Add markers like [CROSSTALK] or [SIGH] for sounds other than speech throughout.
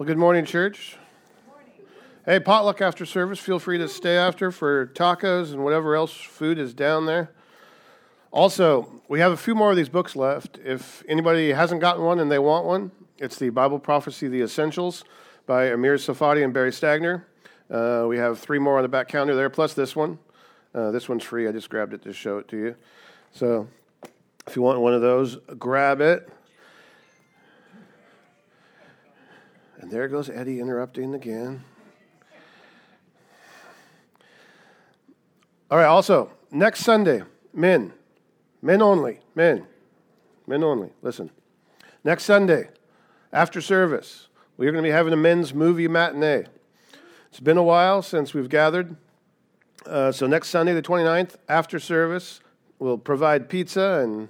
Well, good morning, church. Hey, potluck after service. Feel free to stay after for tacos and whatever else food is down there. Also, we have a few more of these books left. If anybody hasn't gotten one and they want one, it's the Bible Prophecy, The Essentials by Amir Tsarfati and Barry Stagner. Uh, we have three more on the back counter there, plus this one. Uh, this one's free. I just grabbed it to show it to you. So if you want one of those, grab it. And there goes Eddie interrupting again. All right, also, next Sunday, men, men only, men, men only. Listen. Next Sunday, after service, we're going to be having a men's movie matinee. It's been a while since we've gathered. Uh, so, next Sunday, the 29th, after service, we'll provide pizza and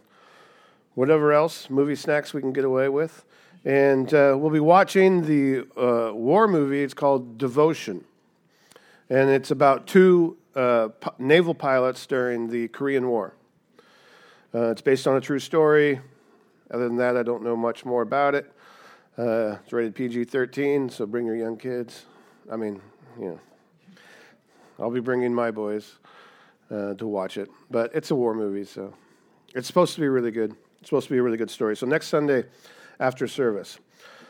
whatever else, movie snacks we can get away with. And uh, we'll be watching the uh, war movie. It's called Devotion. And it's about two uh, p- naval pilots during the Korean War. Uh, it's based on a true story. Other than that, I don't know much more about it. Uh, it's rated PG 13, so bring your young kids. I mean, you know, I'll be bringing my boys uh, to watch it. But it's a war movie, so it's supposed to be really good. It's supposed to be a really good story. So next Sunday, after service.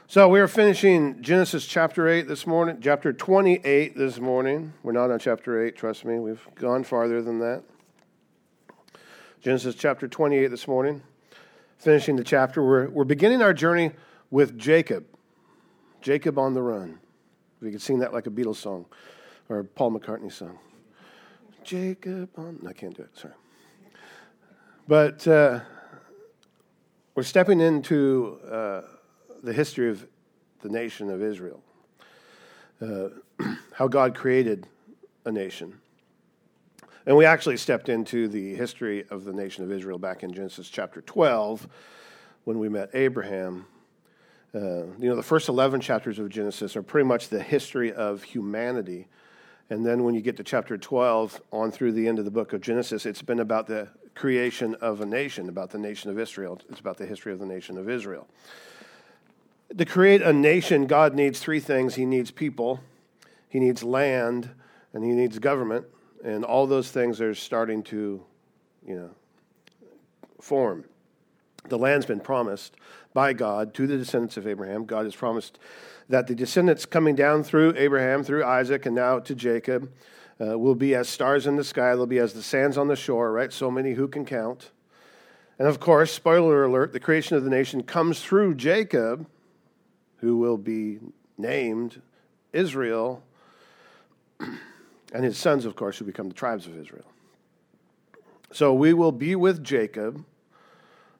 So we are finishing Genesis chapter 8 this morning, chapter 28 this morning. We're not on chapter 8, trust me. We've gone farther than that. Genesis chapter 28 this morning. Finishing the chapter. We're, we're beginning our journey with Jacob. Jacob on the run. We could sing that like a Beatles song or Paul McCartney song. Jacob on. I can't do it, sorry. But. Uh, we're stepping into uh, the history of the nation of Israel, uh, [CLEARS THROAT] how God created a nation. And we actually stepped into the history of the nation of Israel back in Genesis chapter 12 when we met Abraham. Uh, you know, the first 11 chapters of Genesis are pretty much the history of humanity. And then when you get to chapter 12 on through the end of the book of Genesis, it's been about the creation of a nation, about the nation of Israel. It's about the history of the nation of Israel. To create a nation, God needs three things He needs people, He needs land, and He needs government. And all those things are starting to, you know, form. The land's been promised by God to the descendants of Abraham. God has promised that the descendants coming down through Abraham, through Isaac, and now to Jacob uh, will be as stars in the sky. They'll be as the sands on the shore, right? So many who can count. And of course, spoiler alert, the creation of the nation comes through Jacob, who will be named Israel, and his sons, of course, who become the tribes of Israel. So we will be with Jacob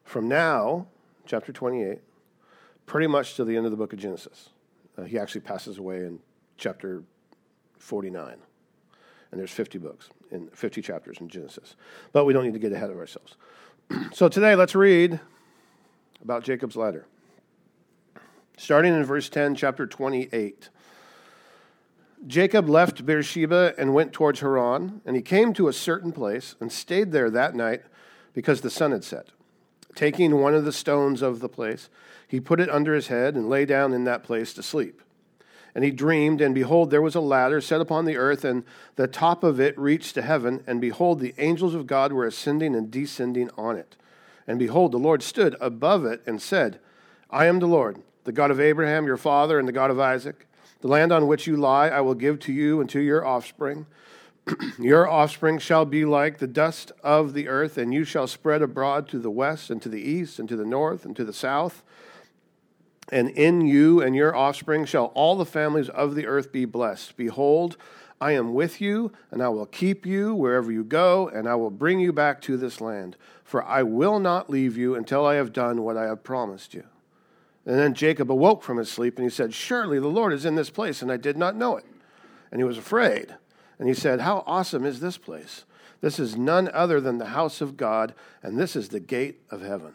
from now, chapter 28, pretty much to the end of the book of Genesis. Uh, he actually passes away in chapter 49 and there's 50 books in 50 chapters in Genesis. But we don't need to get ahead of ourselves. [CLEARS THROAT] so today, let's read about Jacob's ladder. Starting in verse 10, chapter 28. Jacob left Beersheba and went towards Haran, and he came to a certain place and stayed there that night because the sun had set. Taking one of the stones of the place, he put it under his head and lay down in that place to sleep. And he dreamed, and behold, there was a ladder set upon the earth, and the top of it reached to heaven. And behold, the angels of God were ascending and descending on it. And behold, the Lord stood above it and said, I am the Lord, the God of Abraham, your father, and the God of Isaac. The land on which you lie I will give to you and to your offspring. [CLEARS THROAT] your offspring shall be like the dust of the earth, and you shall spread abroad to the west, and to the east, and to the north, and to the south and in you and your offspring shall all the families of the earth be blessed. Behold, I am with you, and I will keep you wherever you go, and I will bring you back to this land. For I will not leave you until I have done what I have promised you. And then Jacob awoke from his sleep, and he said, Surely the Lord is in this place, and I did not know it. And he was afraid. And he said, How awesome is this place! This is none other than the house of God, and this is the gate of heaven.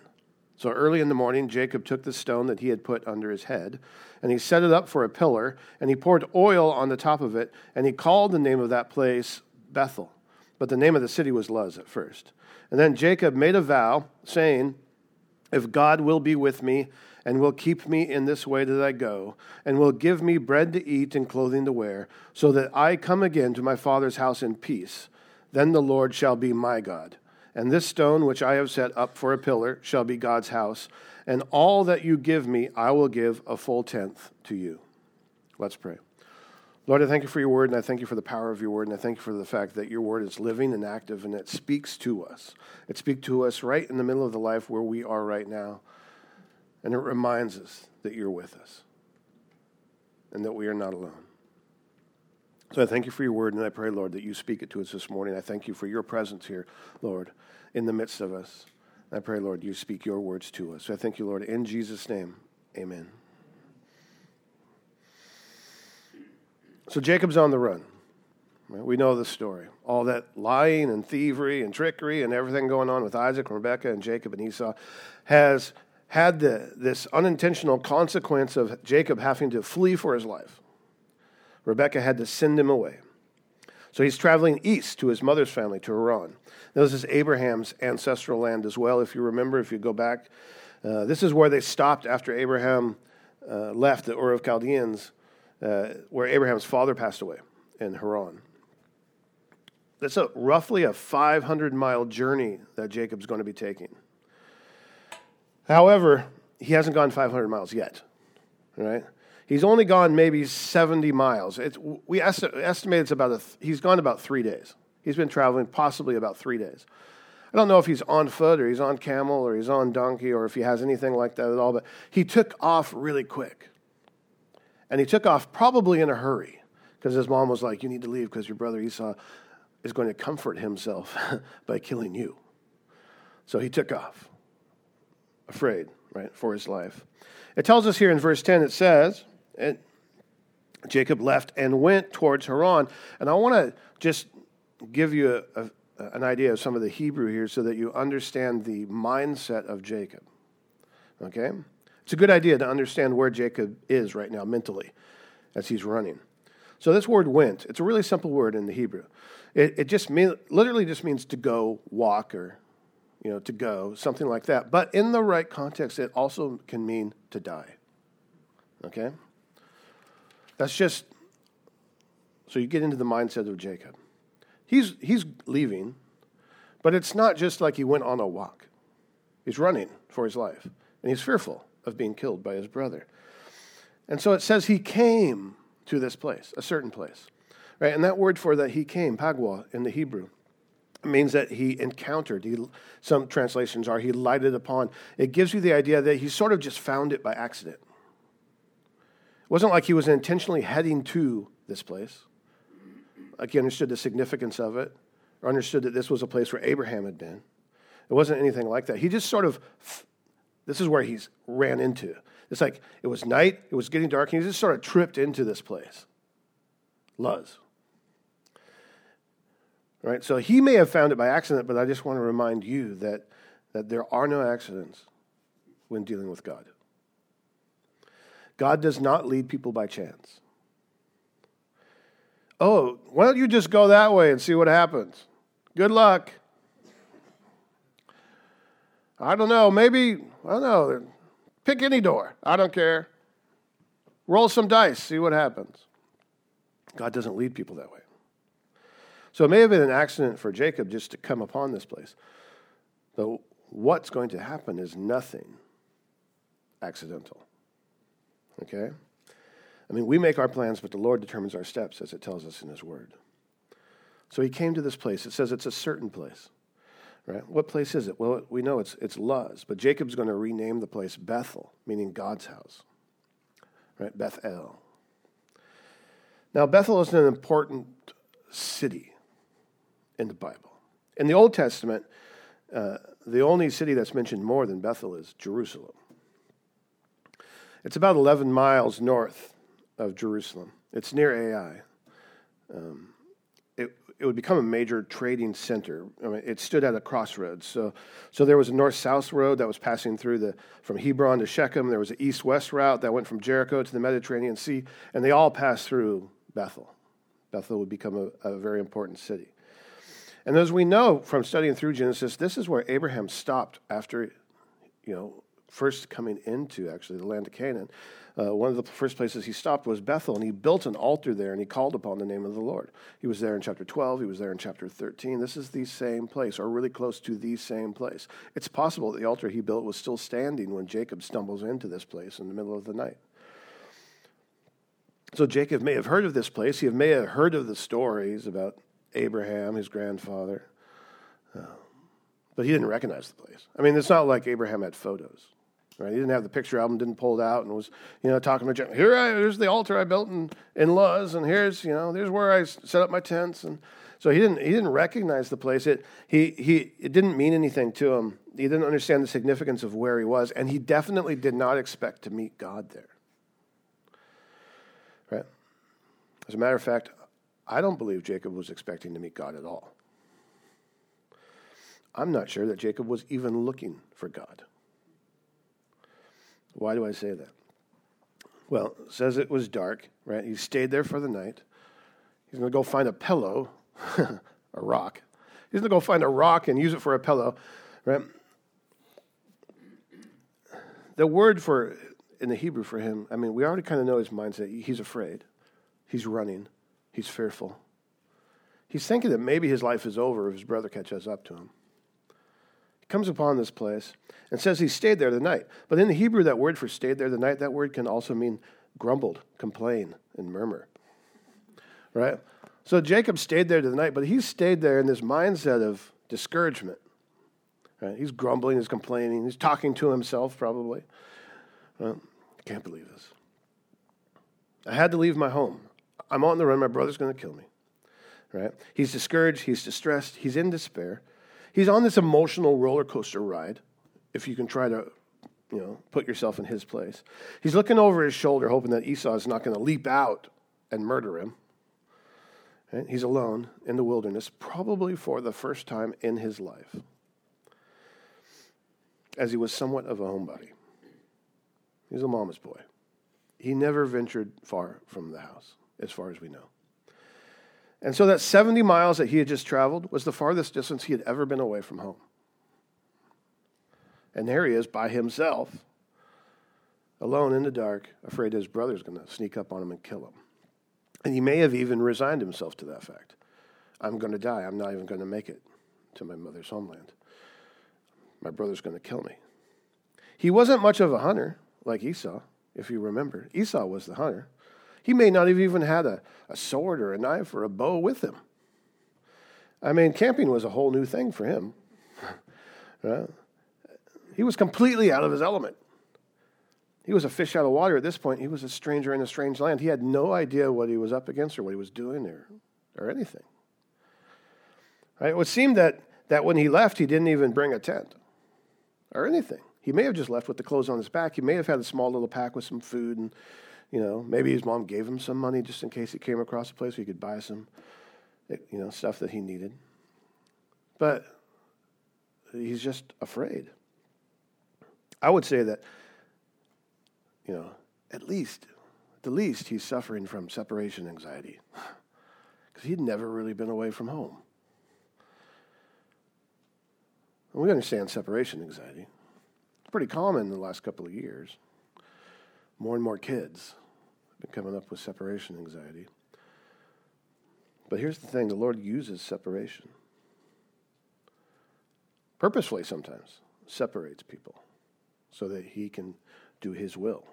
So early in the morning, Jacob took the stone that he had put under his head, and he set it up for a pillar, and he poured oil on the top of it, and he called the name of that place Bethel. But the name of the city was Luz at first. And then Jacob made a vow, saying, If God will be with me, and will keep me in this way that I go, and will give me bread to eat and clothing to wear, so that I come again to my father's house in peace. Then the Lord shall be my God. And this stone which I have set up for a pillar shall be God's house, and all that you give me I will give a full tenth to you. Let's pray. Lord, I thank you for your word, and I thank you for the power of your word, and I thank you for the fact that your word is living and active, and it speaks to us. It speaks to us right in the middle of the life where we are right now, and it reminds us that you're with us and that we are not alone. So I thank you for your word, and I pray, Lord, that you speak it to us this morning. I thank you for your presence here, Lord, in the midst of us. I pray, Lord, you speak your words to us. So I thank you, Lord, in Jesus' name. Amen. So Jacob's on the run. We know the story. All that lying and thievery and trickery and everything going on with Isaac, and Rebekah, and Jacob and Esau has had the, this unintentional consequence of Jacob having to flee for his life. Rebekah had to send him away. So he's traveling east to his mother's family, to Haran. This is Abraham's ancestral land as well. If you remember, if you go back, uh, this is where they stopped after Abraham uh, left the Ur of Chaldeans uh, where Abraham's father passed away in Haran. That's a, roughly a 500 mile journey that Jacob's going to be taking. However, he hasn't gone 500 miles yet, right? He's only gone maybe 70 miles. It's, we esti- estimate it's about th- he's gone about three days. He's been traveling possibly about three days. I don't know if he's on foot or he's on camel or he's on donkey or if he has anything like that at all, but he took off really quick. And he took off probably in a hurry because his mom was like, You need to leave because your brother Esau is going to comfort himself [LAUGHS] by killing you. So he took off, afraid, right, for his life. It tells us here in verse 10, it says, it, Jacob left and went towards Haran. And I want to just give you a, a, an idea of some of the Hebrew here so that you understand the mindset of Jacob. Okay? It's a good idea to understand where Jacob is right now mentally as he's running. So this word went, it's a really simple word in the Hebrew. It, it just mean, literally just means to go, walk, or you know, to go, something like that. But in the right context, it also can mean to die. Okay? That's just so you get into the mindset of Jacob. He's he's leaving, but it's not just like he went on a walk. He's running for his life, and he's fearful of being killed by his brother. And so it says he came to this place, a certain place. Right? And that word for that he came, pagwa in the Hebrew, means that he encountered. He, some translations are he lighted upon. It gives you the idea that he sort of just found it by accident. It wasn't like he was intentionally heading to this place, like he understood the significance of it, or understood that this was a place where Abraham had been. It wasn't anything like that. He just sort of this is where he's ran into. It's like it was night, it was getting dark, and he just sort of tripped into this place. Luz. Right? So he may have found it by accident, but I just want to remind you that, that there are no accidents when dealing with God. God does not lead people by chance. Oh, why don't you just go that way and see what happens? Good luck. I don't know, maybe, I don't know, pick any door. I don't care. Roll some dice, see what happens. God doesn't lead people that way. So it may have been an accident for Jacob just to come upon this place. But what's going to happen is nothing accidental. Okay? I mean, we make our plans, but the Lord determines our steps, as it tells us in His Word. So he came to this place. It says it's a certain place. Right? What place is it? Well, we know it's, it's Luz, but Jacob's going to rename the place Bethel, meaning God's house. Right? Bethel. Now, Bethel is an important city in the Bible. In the Old Testament, uh, the only city that's mentioned more than Bethel is Jerusalem. It's about 11 miles north of Jerusalem. It's near Ai. Um, it would become a major trading center. I mean, it stood at a crossroads. So, so there was a north-south road that was passing through the from Hebron to Shechem. There was an east-west route that went from Jericho to the Mediterranean Sea, and they all passed through Bethel. Bethel would become a, a very important city. And as we know from studying through Genesis, this is where Abraham stopped after, you know, first coming into actually the land of Canaan, uh, one of the first places he stopped was Bethel, and he built an altar there and he called upon the name of the Lord. He was there in chapter 12, he was there in chapter 13. This is the same place, or really close to the same place. It's possible that the altar he built was still standing when Jacob stumbles into this place in the middle of the night. So Jacob may have heard of this place, he may have heard of the stories about Abraham, his grandfather. Uh, but he didn't recognize the place. I mean, it's not like Abraham had photos. Right? He didn't have the picture album, didn't pull it out, and was you know talking to Jim. Here, I, here's the altar I built in in Luz, and here's you know there's where I set up my tents, and so he didn't he didn't recognize the place. It he he it didn't mean anything to him. He didn't understand the significance of where he was, and he definitely did not expect to meet God there. Right? As a matter of fact, I don't believe Jacob was expecting to meet God at all. I'm not sure that Jacob was even looking for God. Why do I say that? Well, says it was dark, right? He stayed there for the night. He's going to go find a pillow, [LAUGHS] a rock. He's going to go find a rock and use it for a pillow, right? The word for in the Hebrew for him, I mean, we already kind of know his mindset. He's afraid. He's running. He's fearful. He's thinking that maybe his life is over if his brother catches up to him comes upon this place and says he stayed there the night. But in the Hebrew, that word for stayed there the night, that word can also mean grumbled, complain, and murmur. Right? So Jacob stayed there the night, but he stayed there in this mindset of discouragement. Right? He's grumbling, he's complaining, he's talking to himself probably. Well, I can't believe this. I had to leave my home. I'm on the run, my brother's going to kill me. Right? He's discouraged, he's distressed, he's in despair. He's on this emotional roller coaster ride, if you can try to, you know, put yourself in his place. He's looking over his shoulder, hoping that Esau is not going to leap out and murder him. Right? He's alone in the wilderness, probably for the first time in his life, as he was somewhat of a homebody. He's a mama's boy. He never ventured far from the house, as far as we know. And so that 70 miles that he had just traveled was the farthest distance he had ever been away from home. And there he is by himself, alone in the dark, afraid his brother's going to sneak up on him and kill him. And he may have even resigned himself to that fact. I'm going to die. I'm not even going to make it to my mother's homeland. My brother's going to kill me. He wasn't much of a hunter like Esau, if you remember. Esau was the hunter. He may not have even had a, a sword or a knife or a bow with him. I mean, camping was a whole new thing for him. [LAUGHS] He was completely out of his element. He was a fish out of water at this point. He was a stranger in a strange land. He had no idea what he was up against or what he was doing there or anything. Right? It would seem that, that when he left, he didn't even bring a tent or anything. He may have just left with the clothes on his back. He may have had a small little pack with some food and you know, maybe his mom gave him some money just in case he came across a place where he could buy some, eh, you know, stuff that he needed. But he's just afraid. I would say that, you know, at least, at the least, he's suffering from separation anxiety [LAUGHS] because he'd never really been away from home. And we understand separation anxiety. It's pretty common in the last couple of years more and more kids have been coming up with separation anxiety. But here's the thing the Lord uses separation. Purposefully, sometimes, separates people so that He can do His will,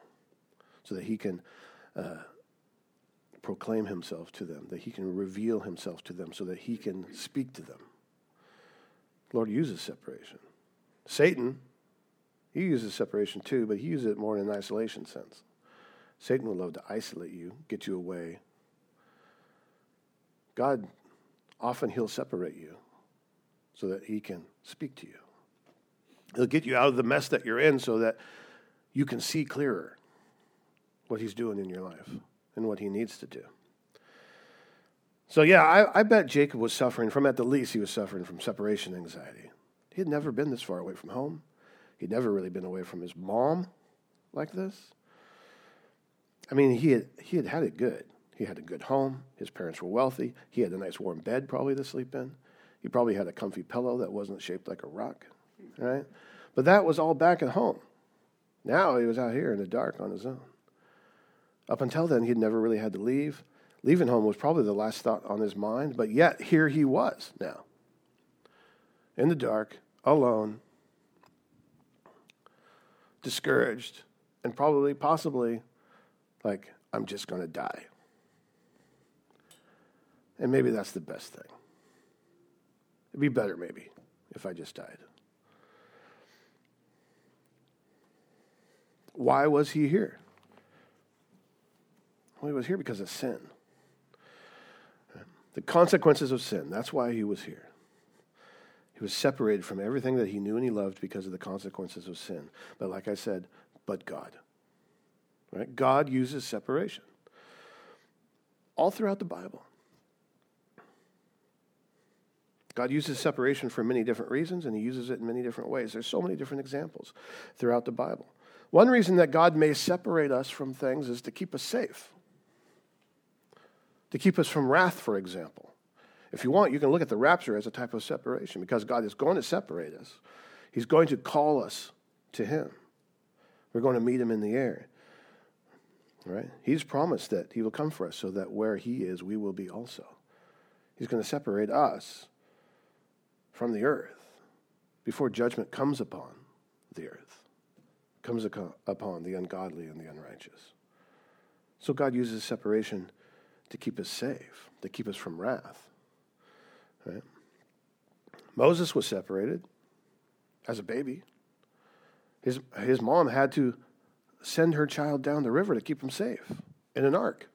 so that He can uh, proclaim Himself to them, that He can reveal Himself to them, so that He can speak to them. The Lord uses separation. Satan he uses separation too, but he uses it more in an isolation sense. Satan will love to isolate you, get you away. God, often he'll separate you so that he can speak to you. He'll get you out of the mess that you're in so that you can see clearer what he's doing in your life and what he needs to do. So, yeah, I, I, bet Jacob was suffering from, at the least, he was suffering from separation anxiety. He had never been this far away from home. He'd never really been away from his mom like this. I mean, he had, he had had it good. He had a good home. His parents were wealthy. He had a nice warm bed probably to sleep in. He probably had a comfy pillow that wasn't shaped like a rock, right? But that was all back at home. Now he was out here in the dark on his own. Up until then, he'd never really had to leave. Leaving home was probably the last thought on his mind, but yet here he was now. In the dark, alone, discouraged, and probably, possibly, like, I'm just going to die. And maybe that's the best thing. It'd be better, maybe, if I just died. Why was he here? Well, he was here because of sin. The consequences of sin. That's why he was here. He was separated from everything that he knew and he loved because of the consequences of sin. But like I said, but God. Right? God uses separation. All throughout the Bible. God uses separation for many different reasons, and He uses it in many different ways. There's so many different examples throughout the Bible. One reason that God may separate us from things is to keep us safe, to keep us from wrath, for example. If you want, you can look at the rapture as a type of separation because God is going to separate us. He's going to call us to Him. We're going to meet Him in the air. Right? He's promised that He will come for us so that where He is, we will be also. He's going to separate us from the earth before judgment comes upon the earth, comes upon the ungodly and the unrighteous. So God uses separation to keep us safe, to keep us from wrath. Right? Moses was separated as a baby. His, his mom had to send her child down the river to keep him safe in an ark.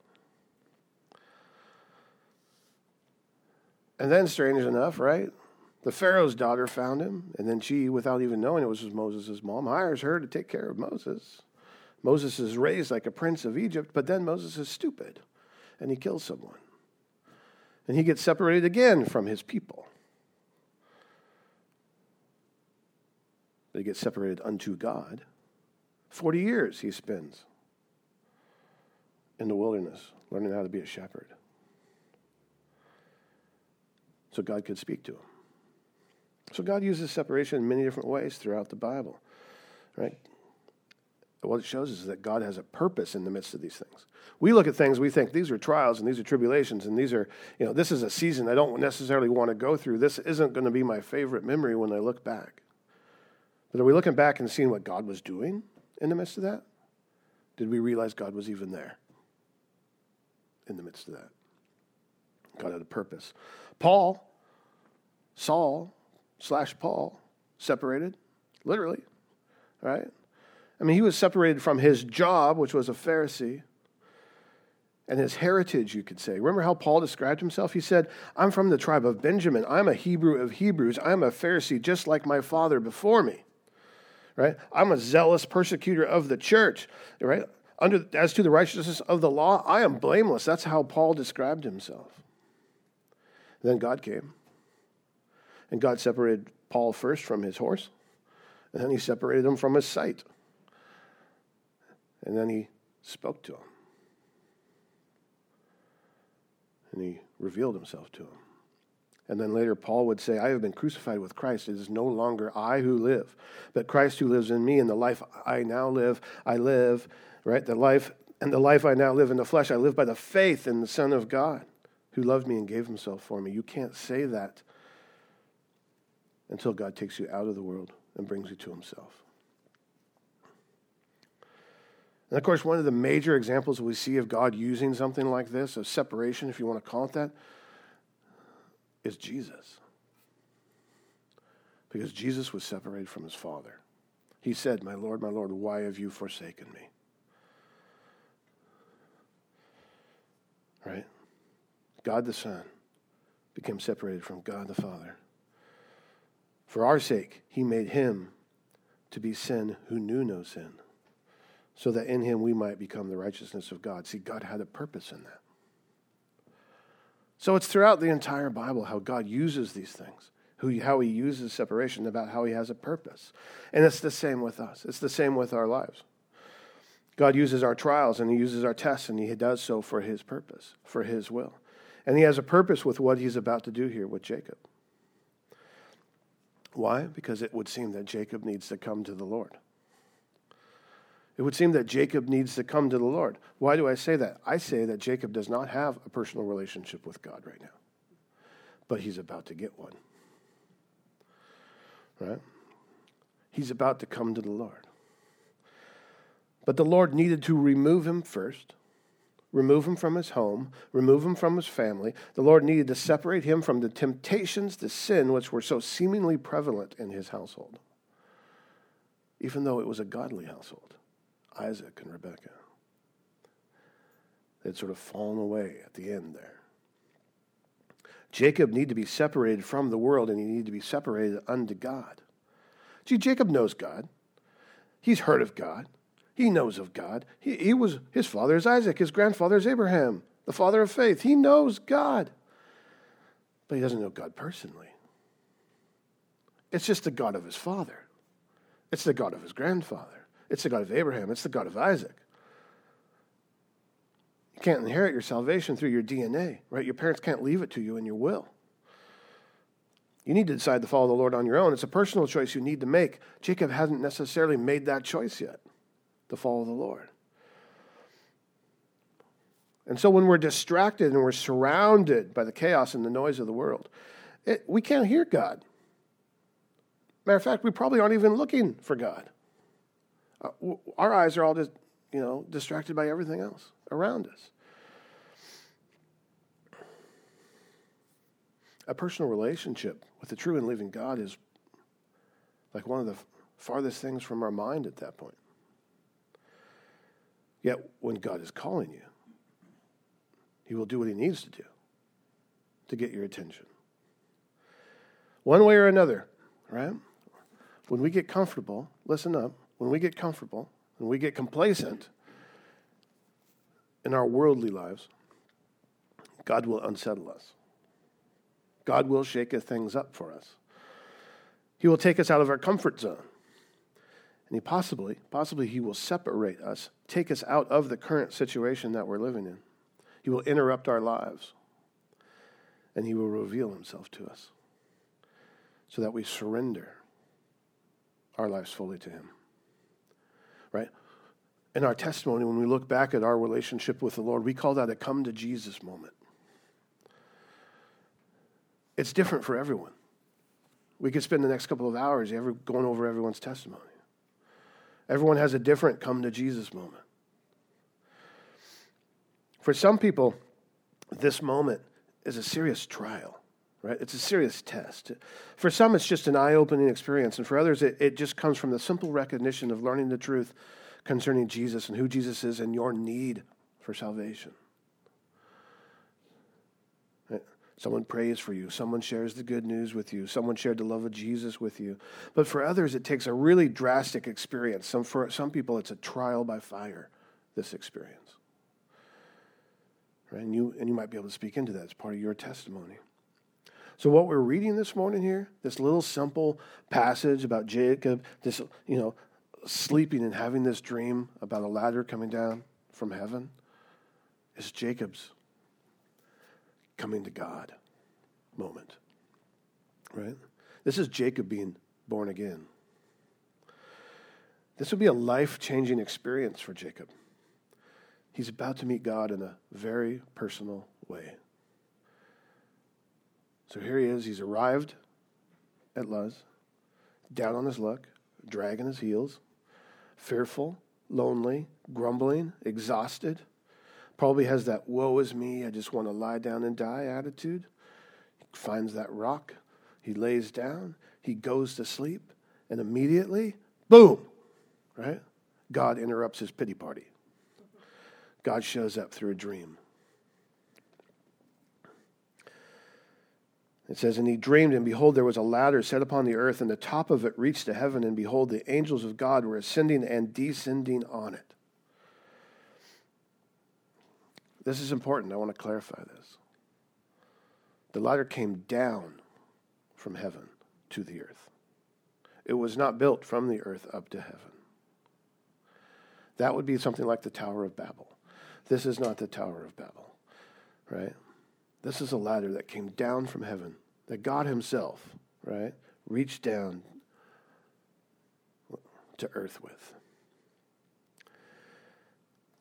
And then, strange enough, right? The Pharaoh's daughter found him, and then she, without even knowing it was Moses' mom, hires her to take care of Moses. Moses is raised like a prince of Egypt, but then Moses is stupid, and he kills someone. And he gets separated again from his people. They get separated unto God. Forty years he spends in the wilderness, learning how to be a shepherd. So God could speak to him. So God uses separation in many different ways throughout the Bible, right? What it shows is that God has a purpose in the midst of these things. We look at things, we think these are trials and these are tribulations and these are, you know, this is a season I don't necessarily want to go through. This isn't going to be my favorite memory when I look back. But are we looking back and seeing what God was doing in the midst of that? Did we realize God was even there in the midst of that? God had a purpose. Paul, Saul, slash Paul separated, literally, right? I mean, he was separated from his job, which was a Pharisee, and his heritage, you could say. Remember how Paul described himself? He said, I'm from the tribe of Benjamin. I'm a Hebrew of Hebrews. I'm a Pharisee just like my father before me. Right? I'm a zealous persecutor of the church. Right? Under, as to the righteousness of the law, I am blameless. That's how Paul described himself. Then God came and God separated Paul first from his horse, and then he separated him from his sight. And then he spoke to him. And he revealed himself to him. And then later, Paul would say, I have been crucified with Christ. It is no longer I who live, but Christ who lives in me. And the life I now live, I live, right? The life, and the life I now live in the flesh, I live by the faith in the Son of God who loved me and gave himself for me. You can't say that until God takes you out of the world and brings you to himself. And of course, one of the major examples we see of God using something like this, of separation, if you want to call it that, is Jesus. Because Jesus was separated from his Father. He said, My Lord, my Lord, why have you forsaken me? Right? God the Son became separated from God the Father for our sake, he made him to be sin who knew no sin, so that in him we might become the righteousness of God. See, God had a purpose in that. So it's throughout the entire Bible how God uses these things, who, how he uses separation, about how he has a purpose. And it's the same with us, it's the same with our lives. God uses our trials and he uses our tests, and he does so for his purpose, for his will. And he has a purpose with what he's about to do here with Jacob. Why? Because it would seem that Jacob needs to come to the Lord. It would seem that Jacob needs to come to the Lord. Why do I say that? I say that Jacob does not have a personal relationship with God right now, but he's about to get one. Right? He's about to come to the Lord. But the Lord needed to remove him first, remove him from his home, remove him from his family. The Lord needed to separate him from the temptations to sin which were so seemingly prevalent in his household, even though it was a godly household Isaac and Rebekah. They'd sort of fallen away at the end there. Jacob needed to be separated from the world and he needed to be separated unto God. See, Jacob knows God. He's heard of God. He knows of God. He, he was his father is Isaac, his grandfather is Abraham, the father of faith. He knows God. But he doesn't know God personally. It's just the God of his father. It's the God of his grandfather. It's the God of Abraham. It's the God of Isaac. You can't inherit your salvation through your DNA, right? Your parents can't leave it to you in your will. You need to decide to follow the Lord on your own. It's a personal choice you need to make. Jacob hasn't necessarily made that choice yet to follow the Lord. And so when we're distracted and we're surrounded by the chaos and the noise of the world, it, we can't hear God. Matter of fact, we probably aren't even looking for God. Uh, our eyes are all just, you know, distracted by everything else around us. A personal relationship with the true and living God is like one of the farthest things from our mind at that point. Yet, when God is calling you, He will do what He needs to do to get your attention. One way or another, right? When we get comfortable, listen up, when we get comfortable, when we get complacent in our worldly lives, God will unsettle us. God will shake things up for us. He will take us out of our comfort zone. And he possibly, possibly he will separate us, take us out of the current situation that we're living in. He will interrupt our lives. And he will reveal himself to us so that we surrender our lives fully to him. Right? In our testimony, when we look back at our relationship with the Lord, we call that a come to Jesus moment. It's different for everyone. We could spend the next couple of hours ever going over everyone's testimony. Everyone has a different come to Jesus moment. For some people, this moment is a serious trial, right? It's a serious test. For some, it's just an eye opening experience. And for others, it, it just comes from the simple recognition of learning the truth concerning Jesus and who Jesus is and your need for salvation. Someone prays for you. Someone shares the good news with you. Someone shared the love of Jesus with you. But for others, it takes a really drastic experience. Some, for some people, it's a trial by fire, this experience. Right? And, you, and you might be able to speak into that as part of your testimony. So, what we're reading this morning here, this little simple passage about Jacob, this, you know, sleeping and having this dream about a ladder coming down from heaven, is Jacob's coming to God moment. Right? This is Jacob being born again. This will be a life changing experience for Jacob. He's about to meet God in a very personal way. So here he is. He's arrived at Luz, down on his luck, dragging his heels, fearful, lonely, grumbling, exhausted. Probably has that woe is me, I just want to lie down and die attitude. He finds that rock, he lays down, he goes to sleep, and immediately, boom, right? God interrupts his pity party. God shows up through a dream. It says, And he dreamed, and behold, there was a ladder set upon the earth, and the top of it reached to heaven, and behold, the angels of God were ascending and descending on it. This is important. I want to clarify this. The ladder came down from heaven to the earth. It was not built from the earth up to heaven. That would be something like the Tower of Babel. This is not the Tower of Babel, right? This is a ladder that came down from heaven, that God Himself, right, reached down to earth with.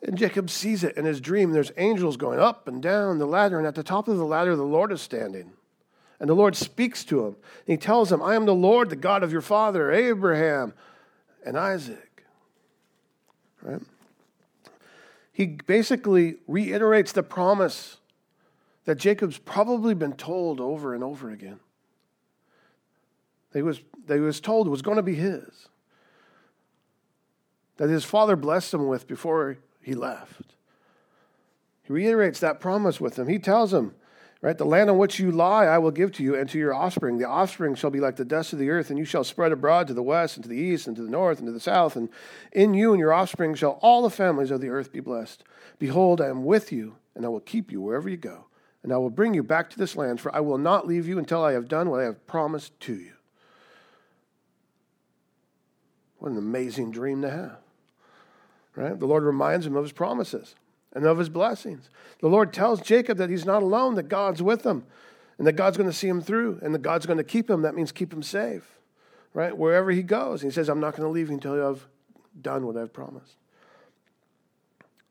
And Jacob sees it in his dream. There's angels going up and down the ladder, and at the top of the ladder, the Lord is standing. And the Lord speaks to him. And he tells him, I am the Lord, the God of your father, Abraham and Isaac. Right? He basically reiterates the promise that Jacob's probably been told over and over again. He was, he was told was going to be his. That his father blessed him with before he left. He reiterates that promise with him. He tells him, Right? The land on which you lie, I will give to you and to your offspring. The offspring shall be like the dust of the earth, and you shall spread abroad to the west and to the east and to the north and to the south. And in you and your offspring shall all the families of the earth be blessed. Behold, I am with you, and I will keep you wherever you go. And I will bring you back to this land, for I will not leave you until I have done what I have promised to you. What an amazing dream to have. Right? The Lord reminds him of his promises and of his blessings. The Lord tells Jacob that he's not alone, that God's with him, and that God's going to see him through, and that God's going to keep him. That means keep him safe, right? Wherever he goes. He says, I'm not going to leave you until I've done what I've promised.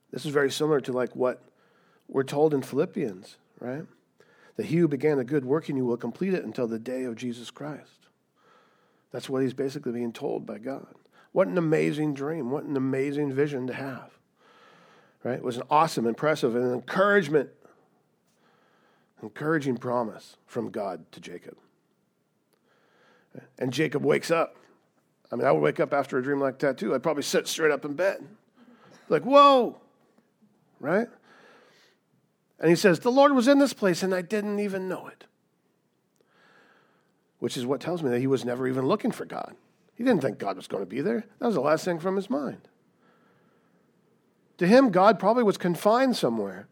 This is very similar to like what we're told in Philippians, right? That he who began a good work in you will complete it until the day of Jesus Christ. That's what he's basically being told by God. What an amazing dream. What an amazing vision to have. Right? It was an awesome, impressive, and an encouragement, encouraging promise from God to Jacob. And Jacob wakes up. I mean, I would wake up after a dream like that too. I'd probably sit straight up in bed. Like, whoa, right? And he says, The Lord was in this place and I didn't even know it. Which is what tells me that he was never even looking for God. He didn't think God was going to be there. That was the last thing from his mind. To him, God probably was confined somewhere.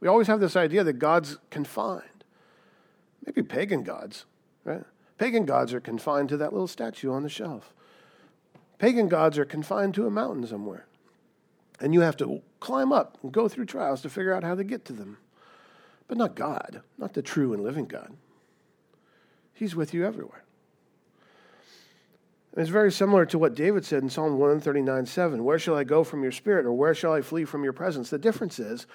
We always have this idea that God's confined. Maybe pagan gods, right? Pagan gods are confined to that little statue on the shelf. Pagan gods are confined to a mountain somewhere. And you have to climb up and go through trials to figure out how to get to them. But not God, not the true and living God. He's with you everywhere. It's very similar to what David said in Psalm 139 7. Where shall I go from your spirit, or where shall I flee from your presence? The difference is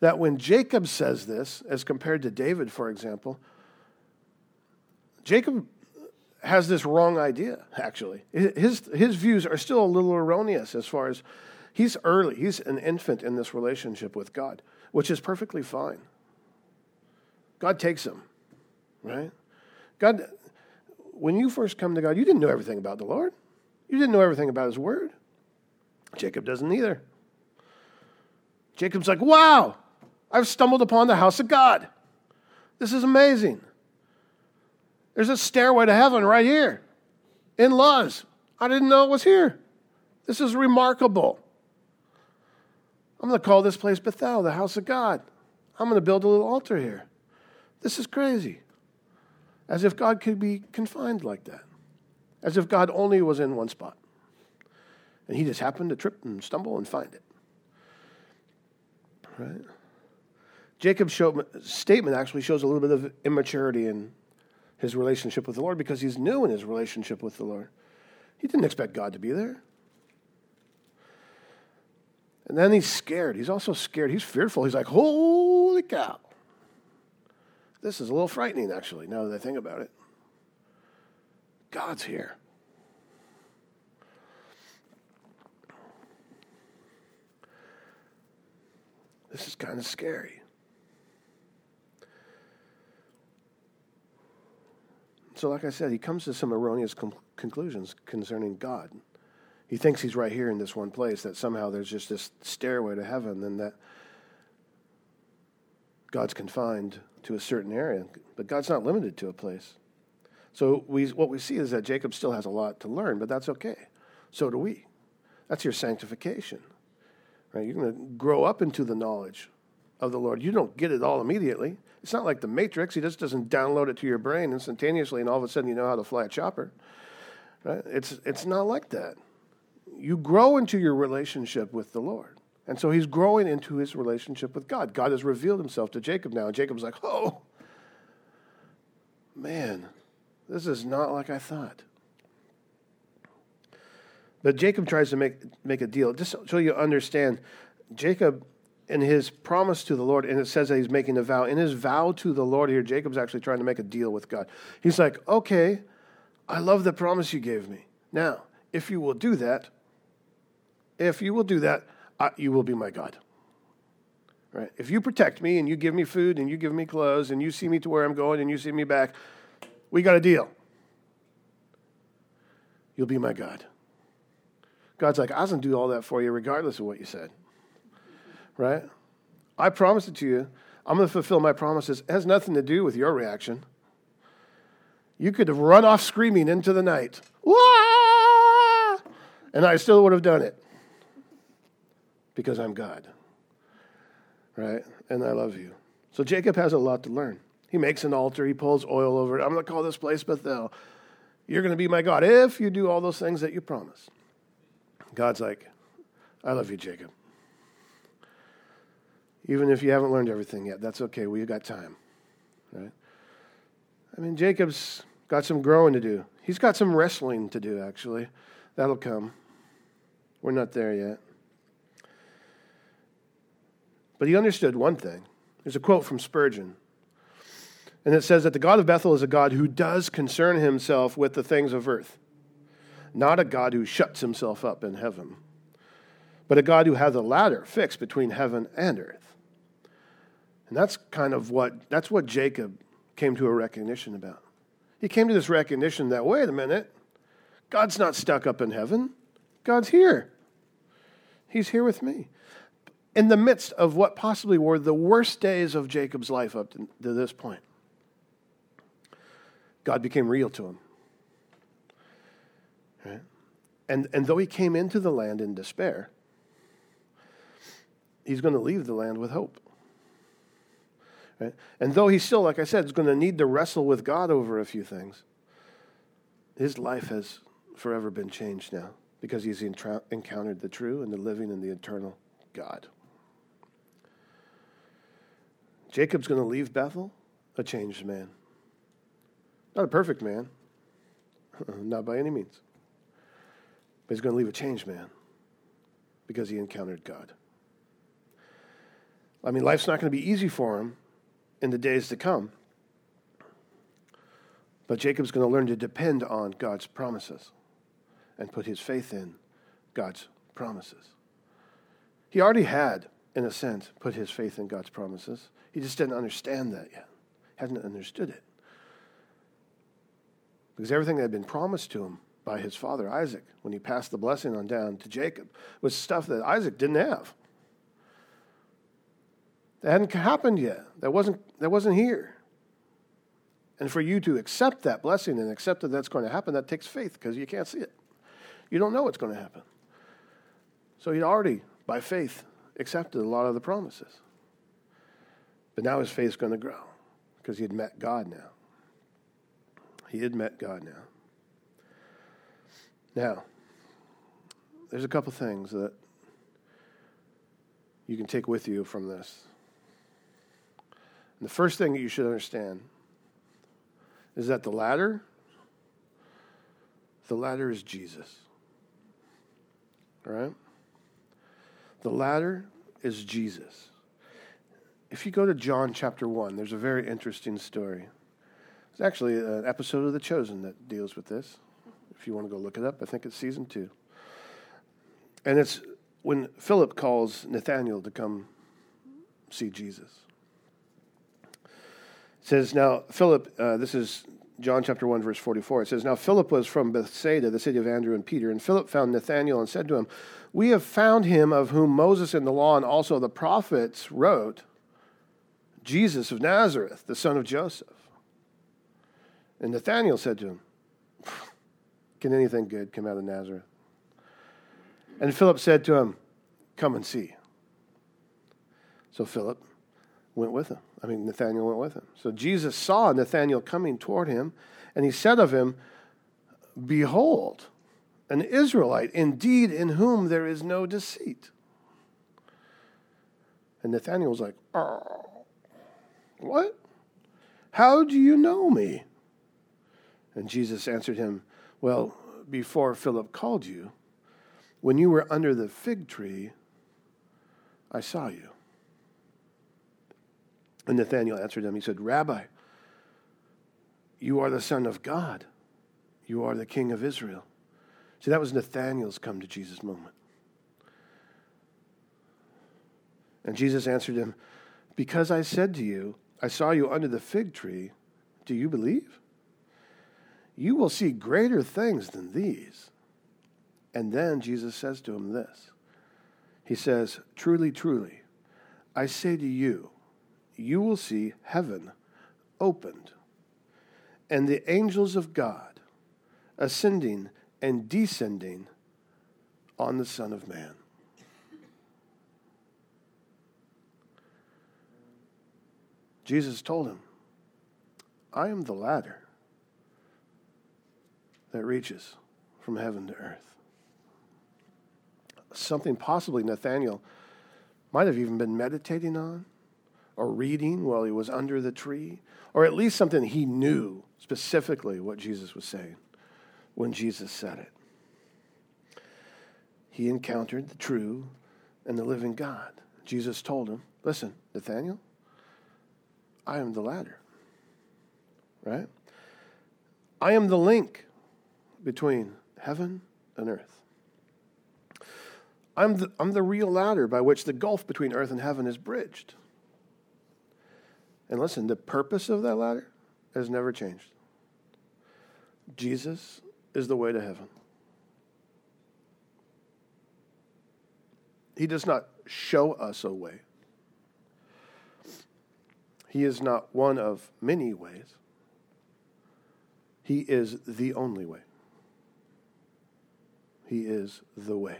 that when Jacob says this, as compared to David, for example, Jacob has this wrong idea, actually. His, his views are still a little erroneous as far as he's early, he's an infant in this relationship with God, which is perfectly fine. God takes him, right? God, when you first come to God, you didn't know everything about the Lord. You didn't know everything about His Word. Jacob doesn't either. Jacob's like, wow, I've stumbled upon the house of God. This is amazing. There's a stairway to heaven right here in Luz. I didn't know it was here. This is remarkable. I'm going to call this place Bethel, the house of God. I'm going to build a little altar here. This is crazy. As if God could be confined like that. As if God only was in one spot. And he just happened to trip and stumble and find it. Right? Jacob's show, statement actually shows a little bit of immaturity in his relationship with the Lord because he's new in his relationship with the Lord. He didn't expect God to be there. And then he's scared. He's also scared. He's fearful. He's like, holy cow. This is a little frightening, actually, now that I think about it. God's here. This is kind of scary. So, like I said, he comes to some erroneous com- conclusions concerning God. He thinks he's right here in this one place, that somehow there's just this stairway to heaven, and that God's confined to a certain area, but God's not limited to a place. So we, what we see is that Jacob still has a lot to learn, but that's okay. So do we. That's your sanctification. Right? You're going to grow up into the knowledge of the Lord. You don't get it all immediately. It's not like the Matrix. He just doesn't download it to your brain instantaneously, and all of a sudden you know how to fly a chopper. Right? It's, it's not like that. You grow into your relationship with the Lord. And so he's growing into his relationship with God. God has revealed himself to Jacob now. And Jacob's like, oh, man, this is not like I thought. But Jacob tries to make, make a deal. Just so you understand, Jacob, in his promise to the Lord, and it says that he's making a vow, in his vow to the Lord here, Jacob's actually trying to make a deal with God. He's like, okay, I love the promise you gave me. Now, if you will do that, if you will do that, I, you will be my God. Right? If you protect me and you give me food and you give me clothes and you see me to where I'm going and you see me back, we got a deal. You'll be my God. God's like, I was going to do all that for you regardless of what you said. Right? I promised it to you. I'm going to fulfill my promises. It has nothing to do with your reaction. You could have run off screaming into the night. Wah! And I still would have done it because I'm God. Right? And I love you. So Jacob has a lot to learn. He makes an altar, he pulls oil over it. I'm going to call this place Bethel. You're going to be my God if you do all those things that you promise. God's like, I love you, Jacob. Even if you haven't learned everything yet, that's okay. We've got time. Right? I mean, Jacob's got some growing to do. He's got some wrestling to do, actually. That'll come. We're not there yet. But he understood one thing. There's a quote from Spurgeon. And it says that the God of Bethel is a God who does concern himself with the things of earth, not a God who shuts himself up in heaven, but a God who has a ladder fixed between heaven and earth. And that's kind of what that's what Jacob came to a recognition about. He came to this recognition that wait a minute, God's not stuck up in heaven. God's here. He's here with me in the midst of what possibly were the worst days of Jacob's life up to, this point. God became real to him. Right? And, and though he came into the land in despair, he's going to leave the land with hope. Right? And though he still, like I said, is going to need to wrestle with God over a few things, his life has forever been changed now because he's encountered the true and the living and the eternal God. Jacob's going to leave Bethel a changed man. Not a perfect man, uh-uh, not by any means. But he's going to leave a changed man because he encountered God. I mean, life's not going to be easy for him in the days to come. But Jacob's going to learn to depend on God's promises and put his faith in God's promises. He already had, in a sense, put his faith in God's promises. He just didn't understand that yet, hadn't understood it. Because everything that had been promised to him by his father Isaac when he passed the blessing on down to Jacob was stuff that Isaac didn't have. That hadn't happened yet. That wasn't, that wasn't here. And for you to accept that blessing and accept that that's going to happen, that takes faith because you can't see it. You don't know what's going to happen. So he'd already, by faith, accepted a lot of the promises. But now his faith is going to grow because he had met God now. He had met God now. Now, there's a couple things that you can take with you from this. And the first thing that you should understand is that the ladder, the ladder is Jesus. All right? The ladder is Jesus. If you go to John chapter 1, there's a very interesting story. It's actually an episode of The Chosen that deals with this. If you want to go look it up, I think it's season two. And it's when Philip calls Nathanael to come see Jesus. It says, Now, Philip, uh, this is John chapter 1, verse 44. It says, Now Philip was from Bethsaida, the city of Andrew and Peter. And Philip found Nathanael and said to him, We have found him of whom Moses in the law and also the prophets wrote Jesus of Nazareth, the son of Joseph. And Nathanael said to him, Can anything good come out of Nazareth? And Philip said to him, Come and see. So Philip went with him. I mean, Nathanael went with him. So Jesus saw Nathanael coming toward him, and he said of him, Behold, an Israelite, indeed, in whom there is no deceit. And Nathanael was like, oh, what? How do you know me? And Jesus answered him, Well, before Philip called you, when you were under the fig tree, I saw you. And Nathanael answered him. He said, Rabbi, you are the Son of God. You are the King of Israel. See, that was Nathanael's come to Jesus moment. And Jesus answered him, Because I said to you, I saw you under the fig tree, do you believe? You will see greater things than these. And then Jesus says to him this He says, Truly, truly, I say to you, you will see heaven opened and the angels of God ascending and descending on the Son of Man. Jesus told him, I am the ladder that reaches from heaven to earth. Something possibly Nathaniel might have even been meditating on or reading while he was under the tree, or at least something he knew specifically what Jesus was saying when Jesus said it. He encountered the true and the living God. Jesus told him, Listen, Nathaniel, I am the ladder. Right? I am the link between heaven and earth. I'm the, I'm the real ladder by which the gulf between earth and heaven is bridged. And listen, the purpose of that ladder has never changed. Jesus is the way to heaven. He does not show us a way. He is not one of many ways. He is the only way. He is the way.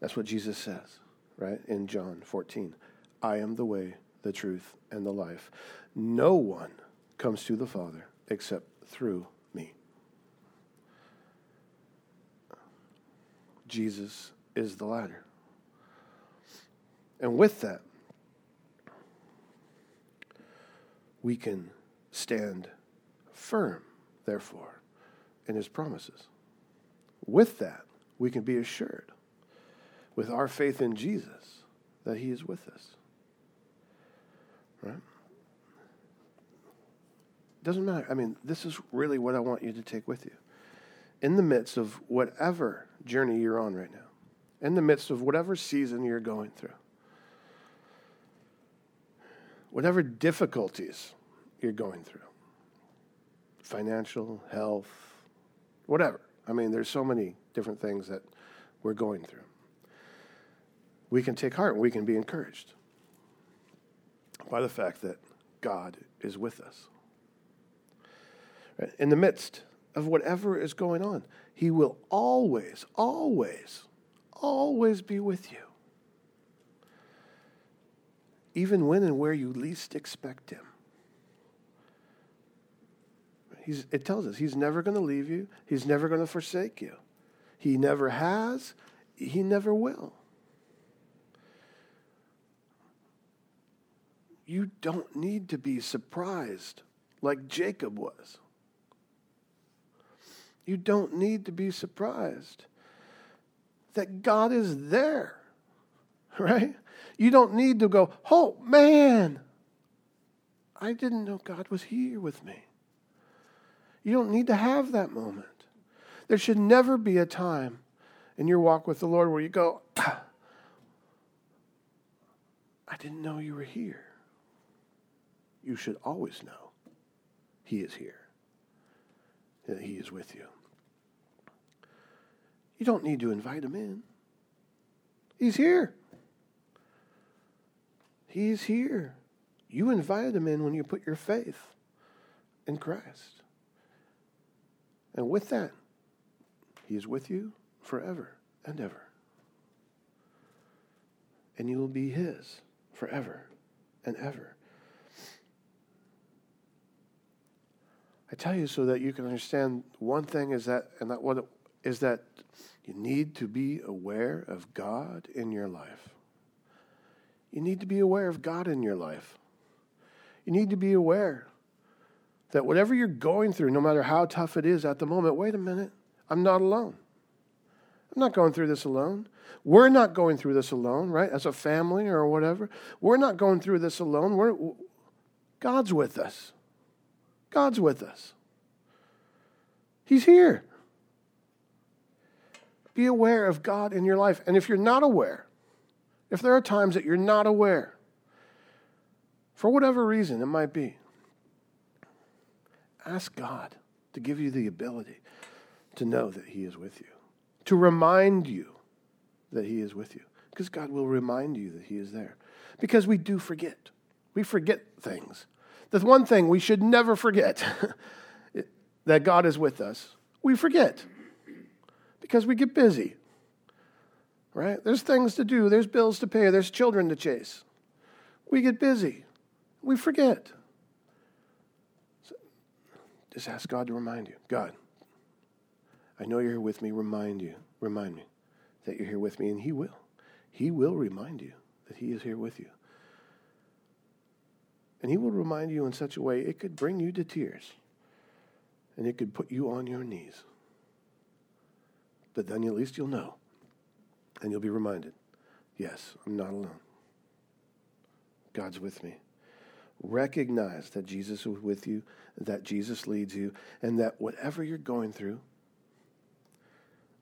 That's what Jesus says, right? In John 14. I am the way, the truth, and the life. No one comes to the Father except through me. Jesus is the ladder. And with that, we can stand firm, therefore, in his promises. With that, we can be assured, with our faith in Jesus, that he is with us. Right? Doesn't matter. I mean, this is really what I want you to take with you. In the midst of whatever journey you're on right now, in the midst of whatever season you're going through, whatever difficulties you're going through financial, health, whatever. I mean, there's so many different things that we're going through. We can take heart we can be encouraged by the fact that God is with us. In the midst of whatever is going on, He will always, always, always be with you. Even when and where you least expect Him. He's, it tells us He's never going to leave you, He's never going to forsake you. He never has, He never will. You don't need to be surprised like Jacob was. You don't need to be surprised that God is there, [LAUGHS] right? You don't need to go, oh man, I didn't know God was here with me. You don't need to have that moment. There should never be a time in your walk with the Lord where you go, ah, I didn't know you were here you should always know He is here, that He is with you. You don't need to invite Him in, He's here. He's here. You invite Him in when you put your faith in Christ. And with that, He is with you forever and ever. And you will be His forever and ever. I tell you so that you can understand one thing is that, and that what is that you need to be aware of God in your life. You need to be aware of God in your life. You need to be aware that whatever you're going through, no matter how tough it is at the moment, wait a minute, I'm not alone. I'm not going through this alone. We're not going through this alone, right? As a family or whatever. We're not going through this alone. We're, God's with us. God's with us. He's here. Be aware of God in your life. And if you're not aware, if there are times that you're not aware, for whatever reason it might be, ask God to give you the ability to know that He is with you, to remind you that He is with you, because God will remind you that He is there. Because we do forget. We forget things. The one thing we should never forget [LAUGHS] that God is with us, we forget because we get busy. Right? There's things to do, there's bills to pay, there's children to chase. We get busy. We forget. So just ask God to remind you. God, I know you're here with me. Remind you. Remind me that you're here with me, and He will. He will remind you that He is here with you. And He will remind you in such a way it could bring you to tears and it could put you on your knees. But then at least you'll know and you'll be reminded yes, I'm not alone. God's with me. Recognize that Jesus is with you, that Jesus leads you, and that whatever you're going through,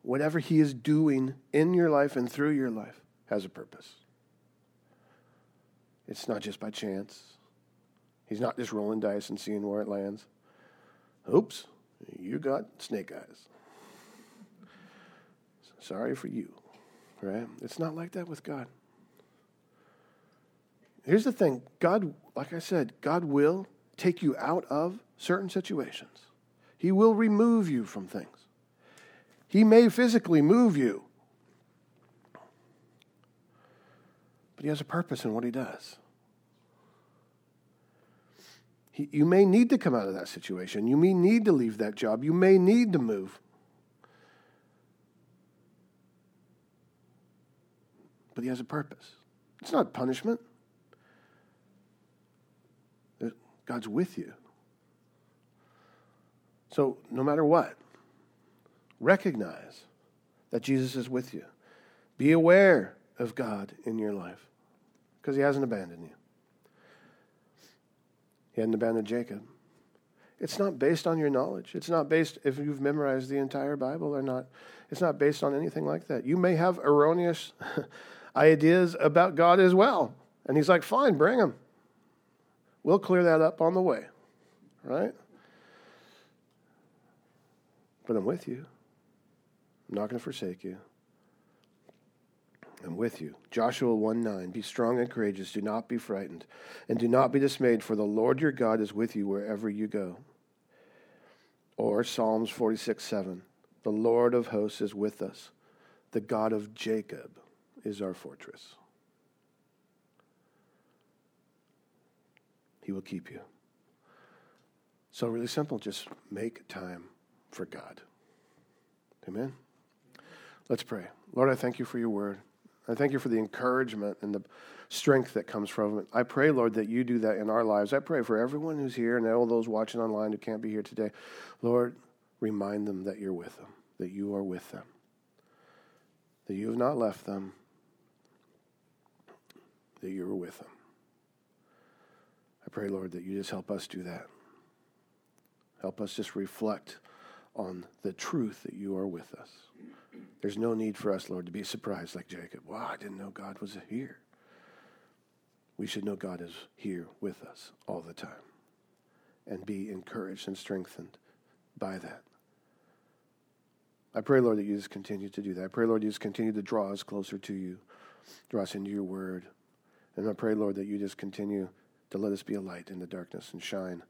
whatever He is doing in your life and through your life, has a purpose. It's not just by chance. He's not just rolling dice and seeing where it lands. Oops, you got snake eyes. Sorry for you, right? It's not like that with God. Here's the thing God, like I said, God will take you out of certain situations, He will remove you from things. He may physically move you, but He has a purpose in what He does. You may need to come out of that situation. You may need to leave that job. You may need to move. but he has a purpose. It's not punishment. God's with you. So, no matter what, recognize that Jesus is with you. Be aware of God in your life because he hasn't abandoned you. He hadn't abandoned Jacob. It's not based on your knowledge. It's not based if you've memorized the entire Bible or not. It's not based on anything like that. You may have erroneous [LAUGHS] ideas about God as well. And he's like, fine, bring them. We'll clear that up on the way, right? But I'm with you. I'm not going to forsake you. I'm with you. Joshua 1 9. Be strong and courageous. Do not be frightened. And do not be dismayed, for the Lord your God is with you wherever you go. Or Psalms 46 7. The Lord of hosts is with us, the God of Jacob is our fortress. He will keep you. So, really simple just make time for God. Amen? Let's pray. Lord, I thank you for your word. I thank you for the encouragement and the strength that comes from it. I pray, Lord, that you do that in our lives. I pray for everyone who's here and all those watching online who can't be here today. Lord, remind them that you're with them, that you are with them, that you have not left them, that you are with them. I pray, Lord, that you just help us do that. Help us just reflect on the truth that you are with us. There's no need for us, Lord, to be surprised like Jacob. Wow, I didn't know God was here. We should know God is here with us all the time and be encouraged and strengthened by that. I pray, Lord, that you just continue to do that. I pray, Lord, you just continue to draw us closer to you, draw us into your word. And I pray, Lord, that you just continue to let us be a light in the darkness and shine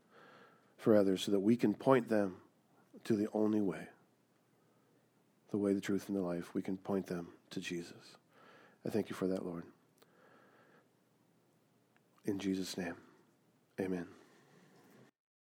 for others so that we can point them to the only way the way, the truth, and the life. We can point them to Jesus. I thank you for that, Lord. In Jesus' name, amen.